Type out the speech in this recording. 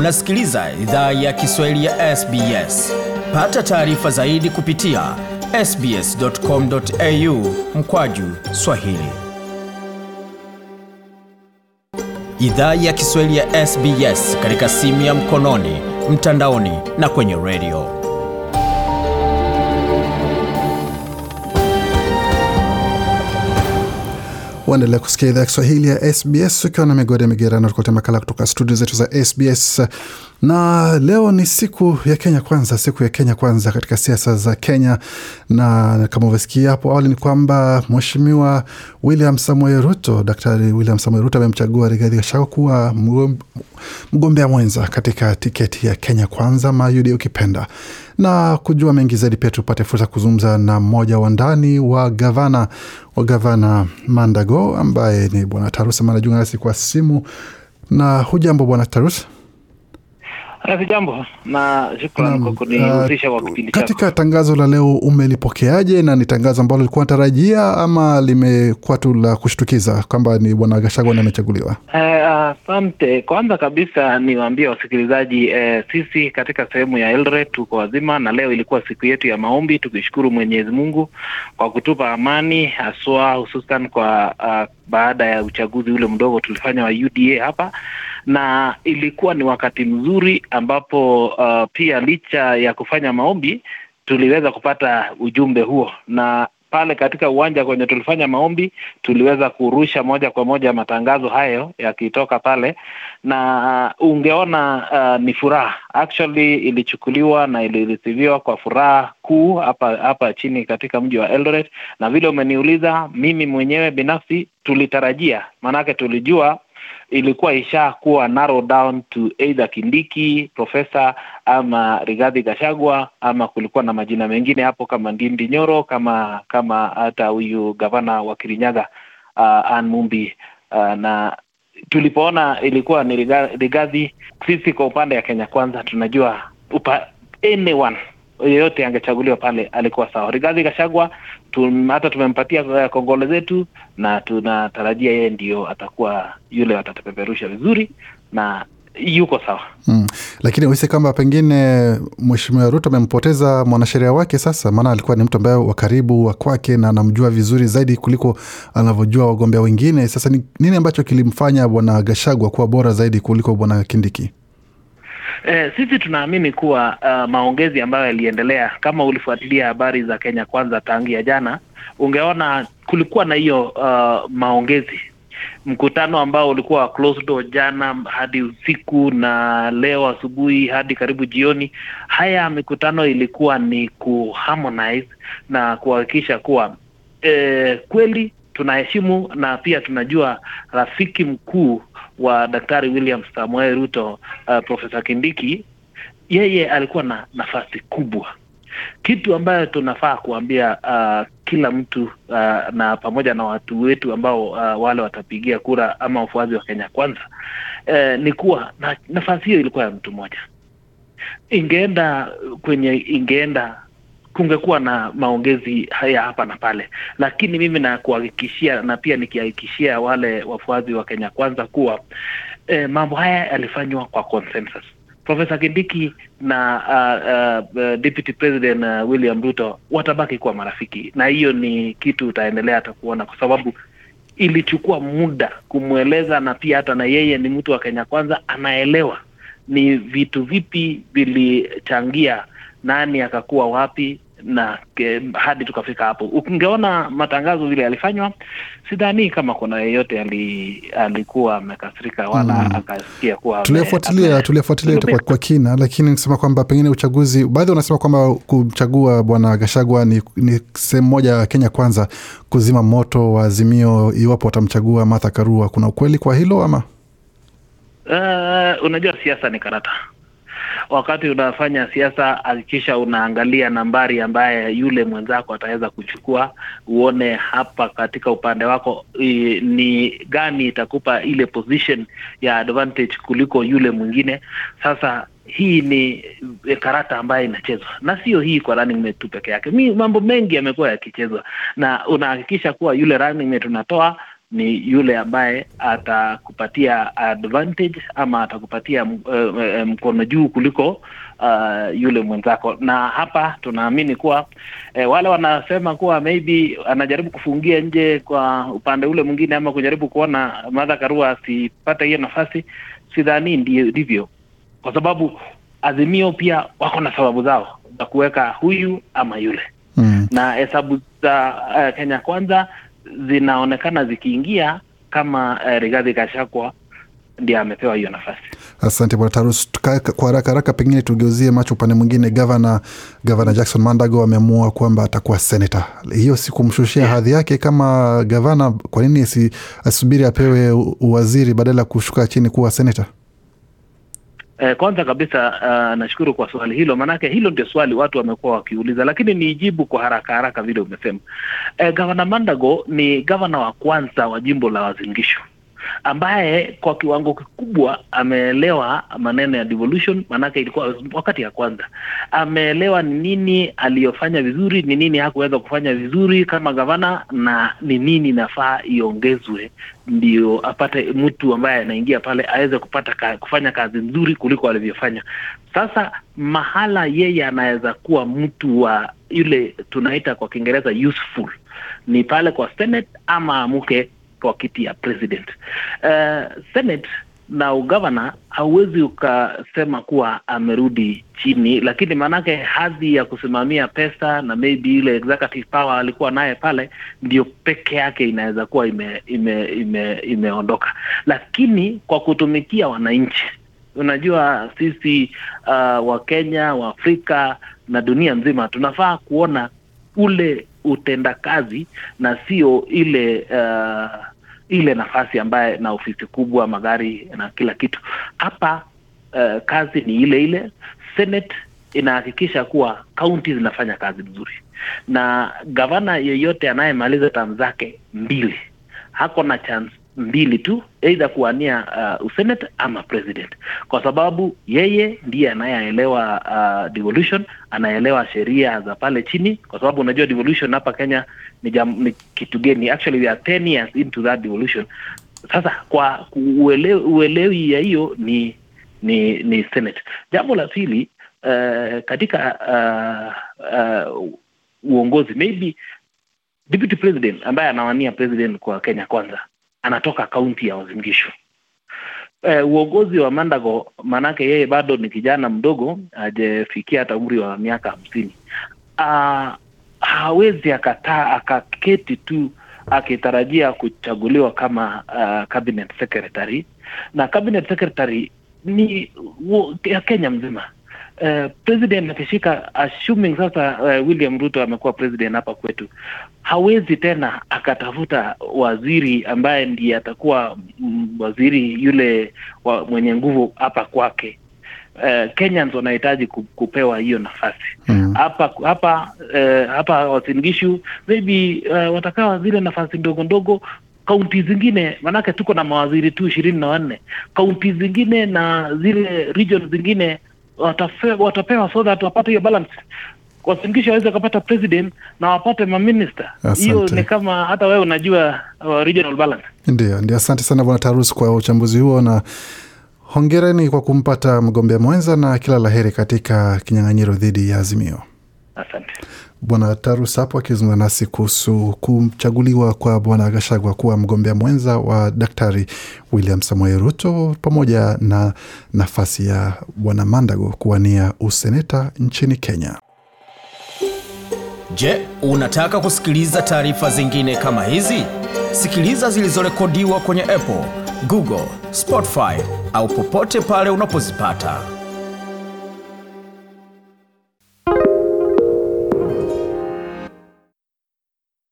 Unasikiliza idhaa ya Kiswahili ya SBS. Pata taarifa zaidi kupitia sbs.com.au mkwaju swahili. Idhaa ya Kiswahili ya SBS katika simu ya mkononi, mtandaoni na kwenye redio. Waendelea kusikia idhaa ya Kiswahili ya SBS ukiwa na migode migerano, tukuletea makala kutoka studio zetu za SBS na leo ni siku ya Kenya Kwanza, siku ya Kenya Kwanza katika siasa za Kenya. Na kama uvyosikia hapo awali ni kwamba Mheshimiwa William Samoei Ruto, Daktari William Samoei Ruto amemchagua Rigathi Gachagua kuwa mgombea mwenza katika tiketi ya Kenya Kwanza ama UDA ukipenda. Na kujua mengi zaidi, pia tupate fursa kuzungumza na mmoja wa ndani wa gavana wa gavana Mandago ambaye ni Bwana Tarus ambaye anajiunga nasi kwa simu. Na hujambo Bwana Tarus? Sijambo na shukrani kwa kunihusisha kwa kipindi chako. Katika tangazo la leo umelipokeaje, na ni tangazo ambalo lilikuwa natarajia ama limekuwa tu la kushtukiza kwamba ni bwana Gachagua amechaguliwa? Asante. Uh, kwanza kabisa niwaambie wasikilizaji eh, sisi katika sehemu ya Eldoret tuko wazima, na leo ilikuwa siku yetu ya maombi, tukishukuru Mwenyezi Mungu kwa kutupa amani, haswa hususan kwa uh, baada ya uchaguzi ule mdogo tulifanya wa UDA hapa na ilikuwa ni wakati mzuri ambapo uh, pia licha ya kufanya maombi tuliweza kupata ujumbe huo, na pale katika uwanja kwenye tulifanya maombi tuliweza kurusha moja kwa moja matangazo hayo yakitoka pale, na uh, ungeona uh, ni furaha. Actually, ilichukuliwa na ilirithiviwa kwa furaha kuu hapa hapa chini katika mji wa Eldoret, na vile umeniuliza mimi mwenyewe binafsi tulitarajia, maanake tulijua ilikuwa ishakuwa narrow down to either Kindiki, Profesa ama Rigathi Gachagua, ama kulikuwa na majina mengine hapo kama Ndindi Nyoro, kama kama hata huyu gavana wa Kirinyaga uh, Ann Mumbi. Uh, na tulipoona ilikuwa ni Rigathi, sisi kwa upande ya Kenya Kwanza tunajua upa, anyone yeyote angechaguliwa pale alikuwa sawa. Rigathi Gachagua tum, hata tumempatia kongole zetu na tunatarajia yeye ndio atakuwa yule atatupeperusha vizuri na yuko sawa. mm. Lakini uhisi kwamba pengine Mheshimiwa Ruto amempoteza mwanasheria wake sasa, maana alikuwa ni mtu ambaye wa karibu wa kwake na anamjua vizuri zaidi kuliko anavyojua wagombea wengine. Sasa ni nini ambacho kilimfanya bwana Gashagwa kuwa bora zaidi kuliko bwana Kindiki? Eh, sisi tunaamini kuwa uh, maongezi ambayo yaliendelea, kama ulifuatilia habari za Kenya Kwanza tangia jana, ungeona kulikuwa na hiyo uh, maongezi, mkutano ambao ulikuwa closed door jana hadi usiku na leo asubuhi hadi karibu jioni. Haya mikutano ilikuwa ni kuharmonize na kuhakikisha kuwa eh, kweli tunaheshimu na pia tunajua rafiki mkuu wa Daktari William Samoei Ruto uh, Profesa Kindiki, yeye alikuwa na nafasi kubwa, kitu ambayo tunafaa kuambia uh, kila mtu uh, na pamoja na watu wetu ambao uh, wale watapigia kura ama wafuazi wa Kenya Kwanza uh, ni kuwa na, nafasi hiyo ilikuwa ya mtu mmoja. Ingeenda kwenye ingeenda kungekuwa na maongezi haya hapa na pale, lakini mimi nakuhakikishia na pia nikihakikishia wale wafuazi wa Kenya Kwanza kuwa eh, mambo haya yalifanywa kwa consensus. Profesa Kindiki na uh, uh, Deputy President uh, William Ruto watabaki kuwa marafiki, na hiyo ni kitu utaendelea hata kuona, kwa sababu ilichukua muda kumweleza, na pia hata na yeye ni mtu wa Kenya Kwanza, anaelewa ni vitu vipi vilichangia nani akakuwa wapi na ke, hadi tukafika hapo. Ukingeona matangazo vile yalifanywa, sidhani kama kuna yeyote ali, alikuwa amekasirika wala mm. akasikia kuwa tulifuatilia tulifuatilia kwa, kwa kina, lakini nisema kwamba pengine uchaguzi, baadhi wanasema kwamba kumchagua bwana Gashagwa ni, ni sehemu moja ya Kenya Kwanza kuzima moto wa Azimio iwapo watamchagua Martha Karua. Kuna ukweli kwa hilo ama? Uh, unajua siasa ni karata wakati unafanya siasa hakikisha unaangalia nambari ambaye yule mwenzako ataweza kuchukua, uone hapa katika upande wako ni gani itakupa ile position ya advantage kuliko yule mwingine. Sasa hii ni karata ambayo inachezwa na sio hii kwa running mate tu peke yake. Mi mambo mengi yamekuwa yakichezwa, na unahakikisha kuwa yule running mate unatoa ni yule ambaye atakupatia advantage ama atakupatia uh, uh, mkono juu kuliko uh, yule mwenzako, na hapa tunaamini kuwa eh, wale wanasema kuwa maybe anajaribu kufungia nje kwa upande ule mwingine ama kujaribu kuona Martha Karua asipate hiyo nafasi, sidhani ndivyo, kwa sababu Azimio pia wako na sababu zao za kuweka huyu ama yule. Mm. na hesabu za uh, Kenya Kwanza zinaonekana zikiingia kama uh, Rigathi Gachagua ndiye amepewa hiyo nafasi. Asante bwana Tarus. Kwa haraka haraka, pengine tugeuzie macho upande mwingine. Gavana gavana Jackson Mandago ameamua kwamba atakuwa senata. Hiyo si kumshushia hadhi yake kama gavana? Kwa nini asubiri apewe uwaziri badala ya kushuka chini kuwa senata? Eh, kwanza kabisa uh, nashukuru kwa swali hilo, maanake hilo ndio swali watu wamekuwa wakiuliza, lakini nijibu kwa haraka haraka vile umesema. Eh, gavana Mandago ni gavana wa kwanza wa jimbo la Uasin Gishu ambaye kwa kiwango kikubwa ameelewa maneno ya devolution, maanake ilikuwa wakati ya kwanza. Ameelewa ni nini aliyofanya vizuri, ni nini hakuweza kufanya vizuri kama gavana, na ni nini nafaa iongezwe ndio apate mtu ambaye anaingia pale aweze kupata ka, kufanya kazi nzuri kuliko alivyofanya. Sasa mahala yeye anaweza kuwa mtu wa yule tunaita kwa Kiingereza useful ni pale kwa Senate ama amuke kwa kiti ya president. Uh, Senate na ugavana hauwezi ukasema kuwa amerudi chini, lakini maanake hadhi ya kusimamia pesa na maybe ile executive power alikuwa naye pale, ndio peke yake inaweza kuwa ime, ime, ime, imeondoka, lakini kwa kutumikia wananchi Unajua sisi uh, Wakenya, Waafrika na dunia nzima tunafaa kuona ule utendakazi na sio ile uh, ile nafasi ambaye na ofisi kubwa, magari na kila kitu. Hapa uh, kazi ni ile ile. Senate inahakikisha kuwa kaunti zinafanya kazi mzuri, na gavana yeyote anayemaliza tamu zake mbili hako na chance mbili tu, aidha kuwania uh, usenate ama president, kwa sababu yeye ndiye anayeelewa uh, devolution, anaelewa sheria za pale chini, kwa sababu unajua devolution hapa Kenya ni, jam, ni kitu geni. Actually we are 10 years into that devolution. Sasa kwa uelewi, uelewi ya hiyo ni ni ni senate. Jambo la pili uh, katika uh, uh, uongozi maybe deputy president ambaye anawania president kwa Kenya Kwanza anatoka kaunti ya Uasin Gishu. Uh, uongozi wa Mandago maanake yeye bado ni kijana mdogo, hajafikia hata umri wa miaka hamsini. Uh, hawezi akataa akaketi tu akitarajia kuchaguliwa kama uh, cabinet secretary, na cabinet secretary ni ya Kenya mzima. Uh, president akishika assuming sasa uh, William Ruto amekuwa president hapa kwetu, hawezi tena akatafuta waziri ambaye ndiye atakuwa mm, waziri yule wa, mwenye nguvu hapa kwake. Uh, Kenyans wanahitaji kupewa hiyo nafasi Mm. hapa hapa uh, hapa Uasin Gishu maybe uh, watakawa zile nafasi ndogo ndogo kaunti zingine, maanake tuko na mawaziri tu ishirini na wanne kaunti zingine na zile region zingine watafe, watapewa so that wapate hiyo balance Uasin waweze kupata president na wapate maminista. Hiyo ni kama hata wewe unajua uh, regional balance. Ndio, ndio. Asante sana bwana Tarus kwa uchambuzi huo, na hongereni kwa kumpata mgombea mwenza na kila la heri katika kinyang'anyiro dhidi ya Azimio. Asante. Bwana tarusapo akizungumza nasi kuhusu kuchaguliwa kwa bwana Gashagwa kuwa mgombea mwenza wa Daktari William Samoei Ruto pamoja na nafasi ya bwana Mandago kuwania useneta nchini Kenya. Je, unataka kusikiliza taarifa zingine kama hizi? Sikiliza zilizorekodiwa kwenye Apple, Google, Spotify au popote pale unapozipata.